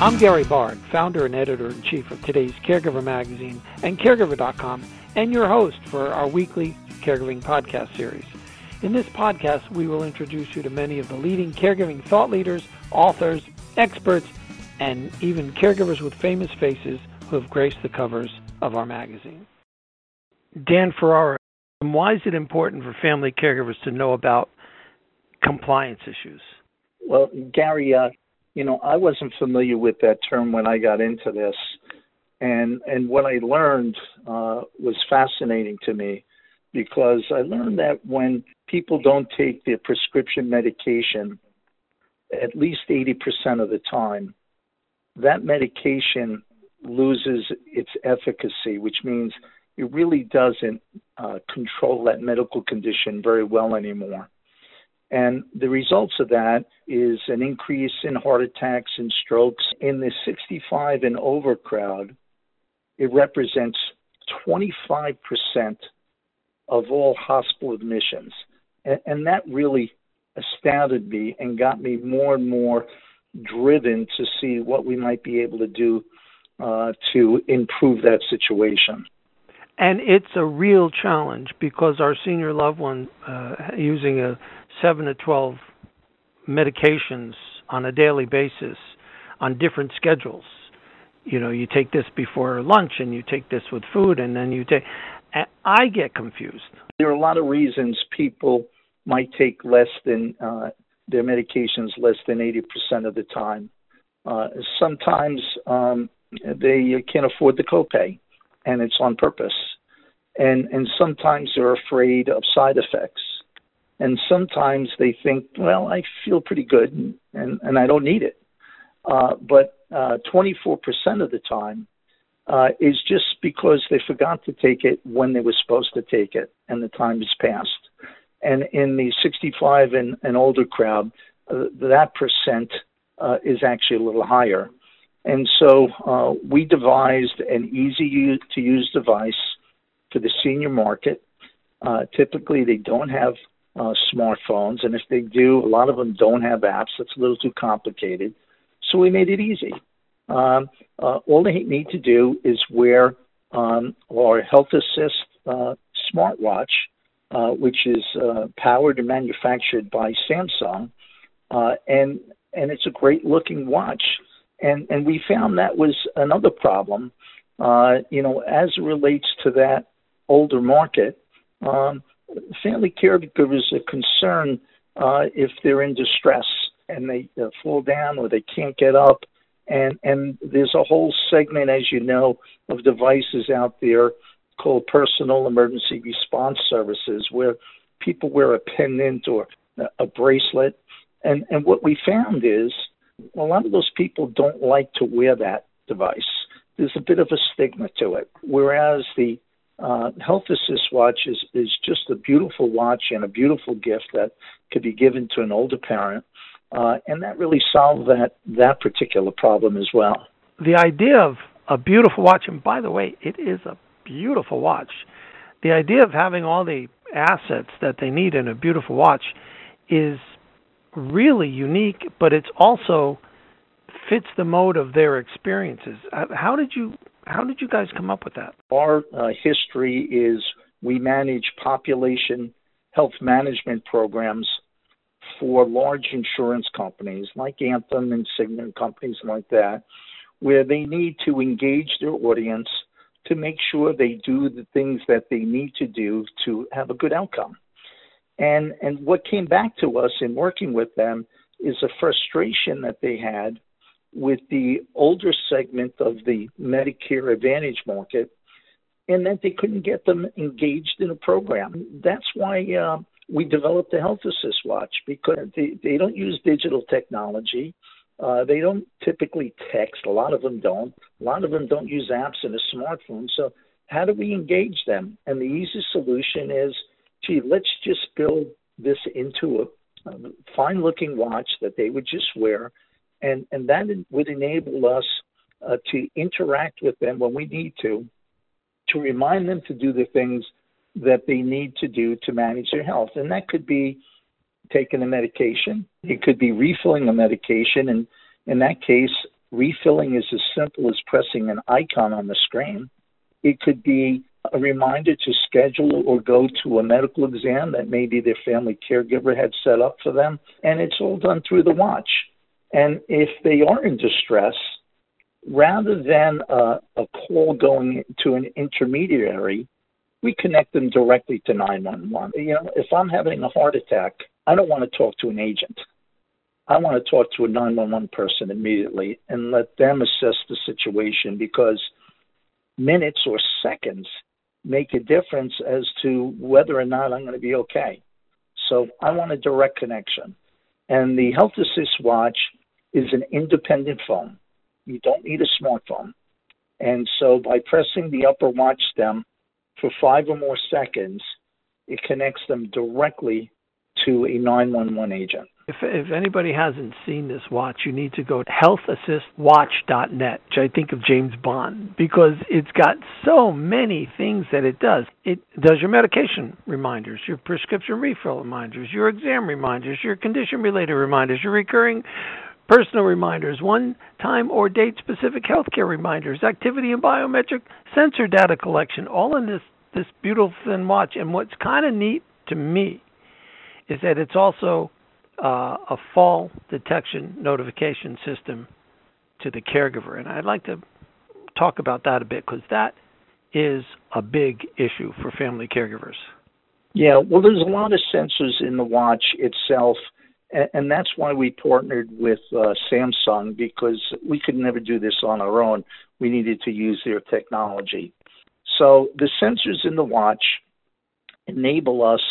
I'm Gary Barg, founder and editor in chief of today's Caregiver Magazine and Caregiver.com, and your host for our weekly caregiving podcast series. In this podcast, we will introduce you to many of the leading caregiving thought leaders, authors, experts, and even caregivers with famous faces who have graced the covers of our magazine. Dan Ferrara, why is it important for family caregivers to know about compliance issues? Well, Gary, uh, you know, I wasn't familiar with that term when I got into this, and and what I learned uh, was fascinating to me because I learned that when people don't take their prescription medication at least 80% of the time, that medication loses its efficacy, which means it really doesn't uh, control that medical condition very well anymore. And the results of that is an increase in heart attacks and strokes. In the 65 and over crowd, it represents 25% of all hospital admissions. And, and that really astounded me and got me more and more driven to see what we might be able to do uh, to improve that situation. And it's a real challenge because our senior loved one uh, using a seven to twelve medications on a daily basis on different schedules. You know, you take this before lunch and you take this with food and then you take I get confused. There are a lot of reasons people might take less than uh, their medications less than 80% of the time. Uh, sometimes um, they can't afford the copay, and it's on purpose. And and sometimes they're afraid of side effects, and sometimes they think, well, I feel pretty good, and and, and I don't need it. Uh, but uh, 24% of the time uh, is just because they forgot to take it when they were supposed to take it, and the time has passed. And in the 65 and, and older crowd, uh, that percent uh, is actually a little higher. And so uh, we devised an easy to use device for the senior market. Typically, they don't have uh, smartphones, and if they do, a lot of them don't have apps. That's a little too complicated. So we made it easy. Um, uh, all they need to do is wear um, our Health Assist uh, smartwatch, uh, which is uh, powered and manufactured by Samsung, uh, and and it's a great looking watch. And and we found that was another problem. Uh, you know, as it relates to that older market, um, family caregivers are concerned uh, if they're in distress and they uh, fall down or they can't get up. And and there's a whole segment, as you know, of devices out there called personal emergency response services, where people wear a pendant or a bracelet. And and what we found is a lot of those people don't like to wear that device. There's a bit of a stigma to it. Whereas the uh, Health Assist watch is, is just a beautiful watch and a beautiful gift that could be given to an older parent. Uh, and that really solved that, that particular problem as well. The idea of a beautiful watch, and by the way, it is a beautiful watch. The idea of having all the assets that they need in a beautiful watch is really unique, but it's also fits the mode of their experiences. Uh, how did you how did you guys come up with that? Our uh, history is we manage population health management programs for large insurance companies like Anthem and Cigna and companies like that, where they need to engage their audience to make sure they do the things that they need to do to have a good outcome. And and what came back to us in working with them is a frustration that they had with the older segment of the Medicare Advantage market, and that they couldn't get them engaged in a program. That's why uh, we developed the Health Assist Watch because they, they don't use digital technology. Uh, they don't typically text. A lot of them don't. A lot of them don't use apps in a smartphone. So, how do we engage them? And the easiest solution is, gee, let's just build this into a, a fine-looking watch that they would just wear, and and that would enable us uh, to interact with them when we need to, to remind them to do the things that they need to do to manage their health, and that could be taking a medication. It could be refilling a medication, and in that case, refilling is as simple as pressing an icon on the screen. It could be a reminder to schedule or go to a medical exam that maybe their family caregiver had set up for them, and it's all done through the watch. And if they are in distress, rather than a, a call going to an intermediary, we connect them directly to 911. You know, if I'm having a heart attack, I don't want to talk to an agent. I want to talk to a 911 person immediately and let them assess the situation because minutes or seconds make a difference as to whether or not I'm going to be okay. So I want a direct connection. And the Health Assist watch is an independent phone. You don't need a smartphone. And so by pressing the upper watch stem for five or more seconds, it connects them directly to a 911 agent. If, if anybody hasn't seen this watch, you need to go to healthassistwatch.net, which I think of James Bond, because it's got so many things that it does. It does your medication reminders, your prescription refill reminders, your exam reminders, your condition related reminders, your recurring personal reminders, one time or date specific healthcare reminders, activity and biometric sensor data collection, all in this, this beautiful thin watch. And what's kind of neat to me is that it's also uh, a fall detection notification system to the caregiver. And I'd like to talk about that a bit because that is a big issue for family caregivers. Yeah, well, there's a lot of sensors in the watch itself, and, and that's why we partnered with uh, Samsung because we could never do this on our own. We needed to use their technology. So the sensors in the watch enable us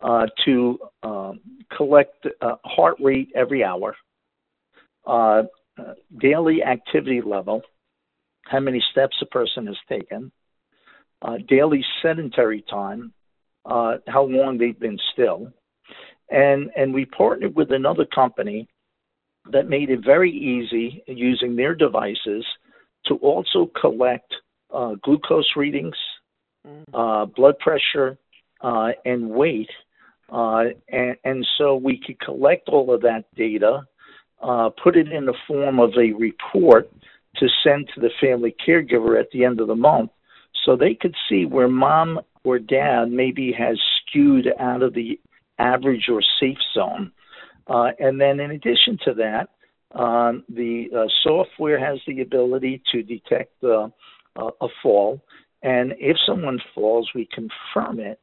uh, to um, collect uh, heart rate every hour, uh, daily activity level, how many steps a person has taken, uh, daily sedentary time, uh, how long they've been still, and and we partnered with another company that made it very easy using their devices to also collect uh, glucose readings, mm. blood pressure, and weight uh, and, and, so we could collect all of that data, uh, put it in the form of a report to send to the family caregiver at the end of the month so they could see where mom or dad maybe has skewed out of the average or safe zone. Uh, and then in addition to that, um, the uh, software has the ability to detect uh, a fall. And if someone falls, we confirm it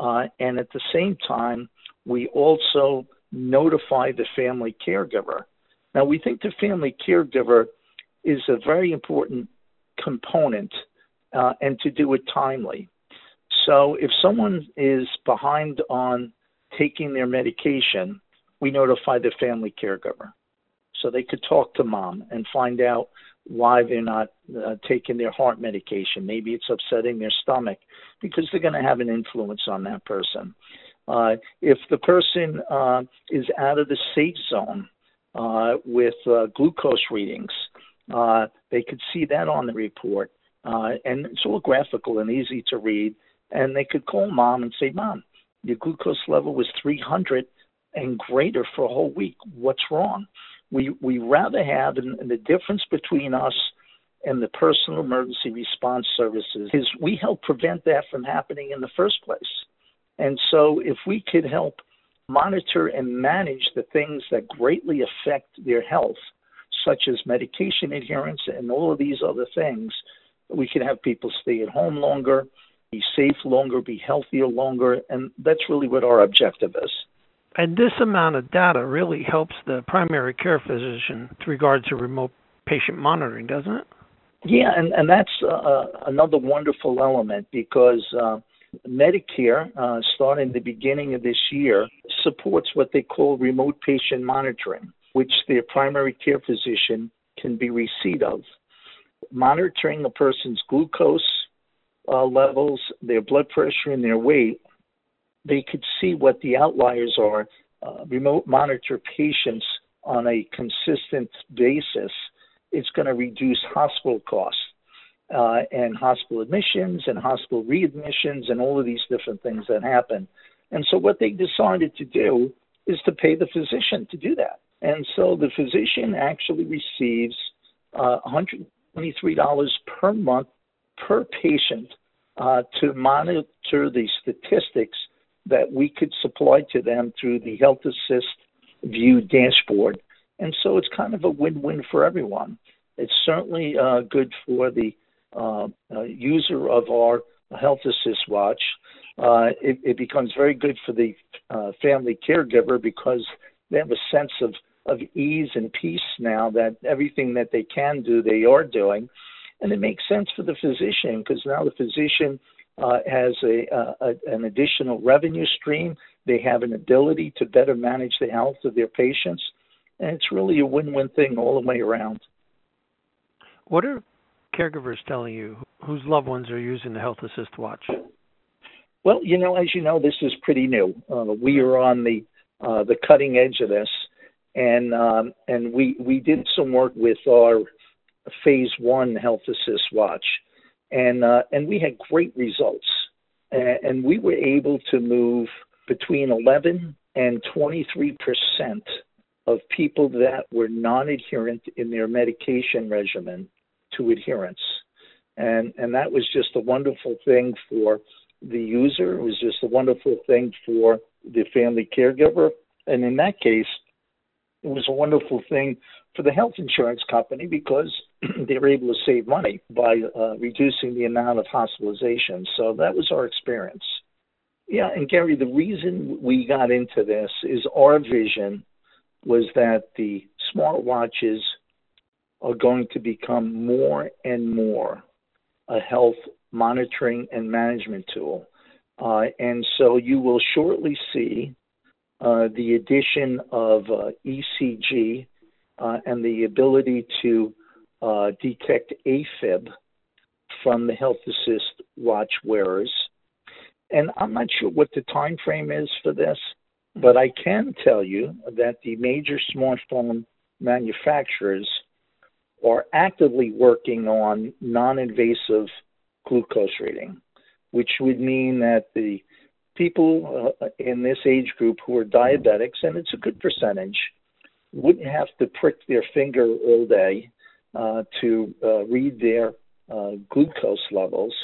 uh, and at the same time, we also notify the family caregiver. Now, we think the family caregiver is a very important component uh, and to do it timely. So, if someone is behind on taking their medication, we notify the family caregiver. So they could talk to mom and find out why they're not uh, taking their heart medication. Maybe it's upsetting their stomach because they're going to have an influence on that person. Uh, if the person uh, is out of the safe zone uh, with uh, glucose readings, uh, they could see that on the report. and it's all graphical and easy to read. And they could call mom and say, Mom, your glucose level was 300 and greater for a whole week. What's wrong? we we rather have and, and the difference between us and the personal emergency response services is we help prevent that from happening in the first place. And so if we could help monitor and manage the things that greatly affect their health, such as medication adherence and all of these other things, we can have people stay at home longer, be safe longer, be healthier longer, and that's really what our objective is. And this amount of data really helps the primary care physician with regard to remote patient monitoring, doesn't it? Yeah, and, and that's uh, uh, another wonderful element because uh, Medicare, uh, starting the beginning of this year, supports what they call remote patient monitoring, which their primary care physician can be receipt of. Monitoring a person's glucose uh, levels, their blood pressure, and their weight they could see what the outliers are, uh, remote monitor patients on a consistent basis, it's going to reduce hospital costs uh, and hospital admissions and hospital readmissions and all of these different things that happen. And so, what they decided to do is to pay the physician to do that. And so, the physician actually receives uh, $123 per month per patient uh, to monitor the statistics that we could supply to them through the Health Assist View dashboard. And so it's kind of a win win for everyone. It's certainly uh, good for the uh, uh, user of our Health Assist Watch. Uh, it, it, becomes very good for the uh, family caregiver because they have a sense of, of ease and peace now that everything that they can do, they are doing. And it makes sense for the physician because now the physician uh, has a, a, an additional revenue stream. They have an ability to better manage the health of their patients. And it's really a win win thing all the way around. What are caregivers telling you whose loved ones are using the Health Assist watch? Well, you know, as you know, this is pretty new. Uh, we are on the uh, the cutting edge of this, and um, and we we did some work with our phase one Health Assist watch, and uh, and we had great results, and, and we were able to move between 11 and 23 percent of people that were non-adherent in their medication regimen to adherence, and and that was just a wonderful thing for the user. It was just a wonderful thing for the family caregiver. And in that case, it was a wonderful thing for the health insurance company because they were able to save money by uh, reducing the amount of hospitalizations. So that was our experience. Yeah, and Gary, the reason we got into this is our vision was that the smartwatches are going to become more and more a health monitoring and management tool. Uh, and so you will shortly see uh, the addition of uh, ECG uh, and the ability to uh, detect AFib from the Health Assist watch wearers. And I'm not sure what the time frame is for this, but I can tell you that the major smartphone manufacturers are actively working on non-invasive glucose reading, which would mean that the people uh, in this age group who are diabetics, and it's a good percentage, wouldn't have to prick their finger all day uh, to uh, read their uh, glucose levels.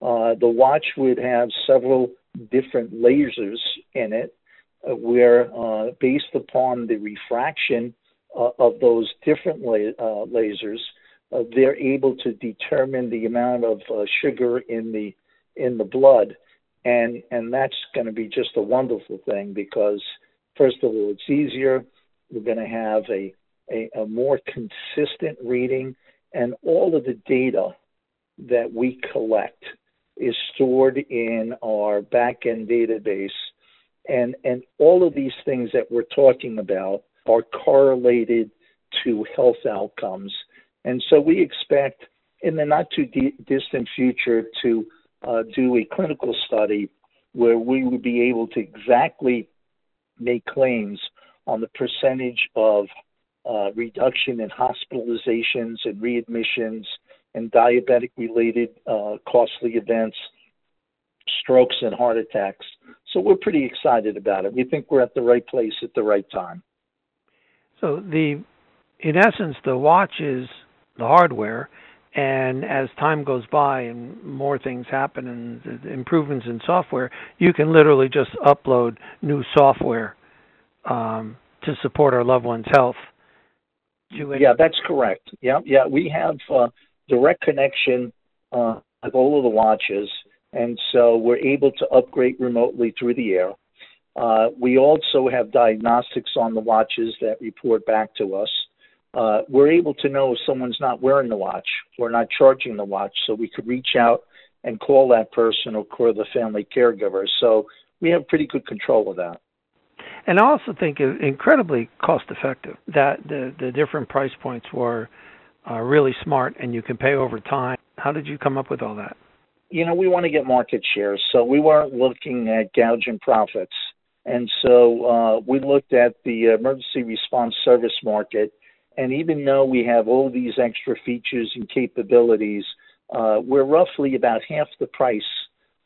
Uh, the watch would have several different lasers in it, where based upon the refraction of those different la- lasers, they're able to determine the amount of sugar in the in the blood, and and that's going to be just a wonderful thing because first of all, it's easier. We're going to have a, a, a more consistent reading, and all of the data that we collect is stored in our backend database, and and all of these things that we're talking about are correlated to health outcomes. And so we expect in the not too de- distant future to uh, do a clinical study where we would be able to exactly make claims on the percentage of uh, reduction in hospitalizations and readmissions and diabetic related uh, costly events, strokes and heart attacks. So we're pretty excited about it. We think we're at the right place at the right time. So the in essence the watch is the hardware. And as time goes by and more things happen and improvements in software, you can literally just upload new software um, to support our loved one's health. Yeah, that's correct. Yeah, yeah, we have uh, direct connection uh, with all of the watches, and so we're able to upgrade remotely through the air. Uh, we also have diagnostics on the watches that report back to us uh, we're able to know if someone's not wearing the watch or not charging the watch, so we could reach out and call that person or call the family caregiver. So we have pretty good control of that. And I also think it incredibly cost effective. That the the different price points were uh, really smart, and you can pay over time. How did you come up with all that? You know, we want to get market shares, so we weren't looking at gouging profits. And so uh, we looked at the emergency response service market and even though we have all these extra features and capabilities, uh, we're roughly about half the price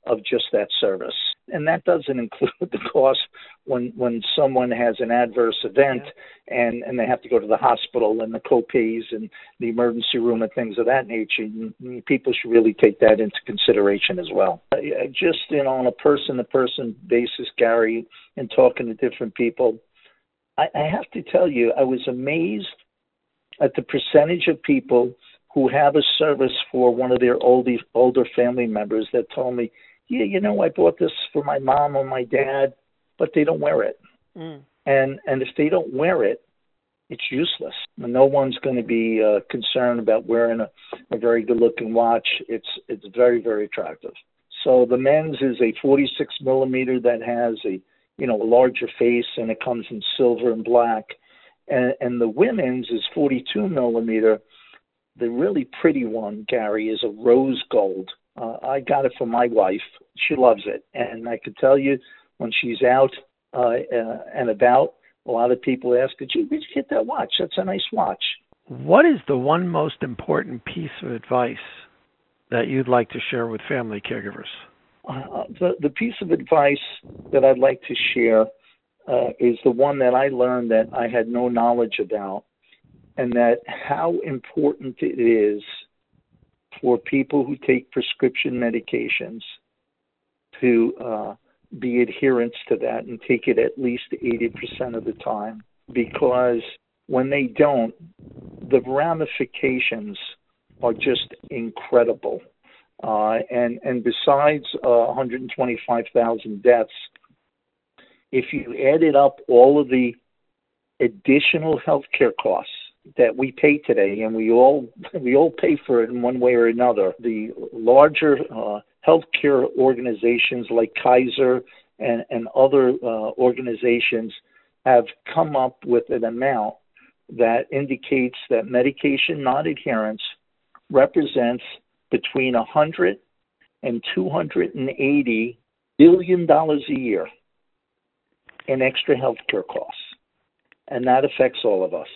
of just that service. And that doesn't include the cost when when someone has an adverse event yeah. and and they have to go to the hospital and the copays and the emergency room and things of that nature. People should really take that into consideration as well. Uh, just you know, on a person-to-person basis, Gary, and talking to different people, I, I have to tell you, I was amazed at the percentage of people who have a service for one of their older older family members that told me yeah, you know, I bought this for my mom or my dad, but they don't wear it. Mm. And and if they don't wear it, it's useless. No one's going to be uh, concerned about wearing a, a very good looking watch. It's it's very very attractive. So the men's is a 46 millimeter that has a you know a larger face and it comes in silver and black, and, and the women's is 42 millimeter. The really pretty one, Gary, is a rose gold uh, I got it for my wife. She loves it, and I can tell you when she's out uh, uh, and about, a lot of people ask, "Did you, did you get that watch? That's a nice watch." What is the one most important piece of advice that you'd like to share with family caregivers? Uh, the the piece of advice that I'd like to share uh, is the one that I learned that I had no knowledge about, and that how important it is for people who take prescription medications to uh, be adherents to that and take it at least 80% of the time because when they don't, the ramifications are just incredible. Uh, and and besides uh, 125,000 deaths, if you added up all of the additional healthcare costs that we pay today, and we all we all pay for it in one way or another. The larger uh, healthcare organizations like Kaiser and, and other uh, organizations have come up with an amount that indicates that medication non-adherence represents between 100 and 280 billion dollars a year in extra healthcare costs, and that affects all of us.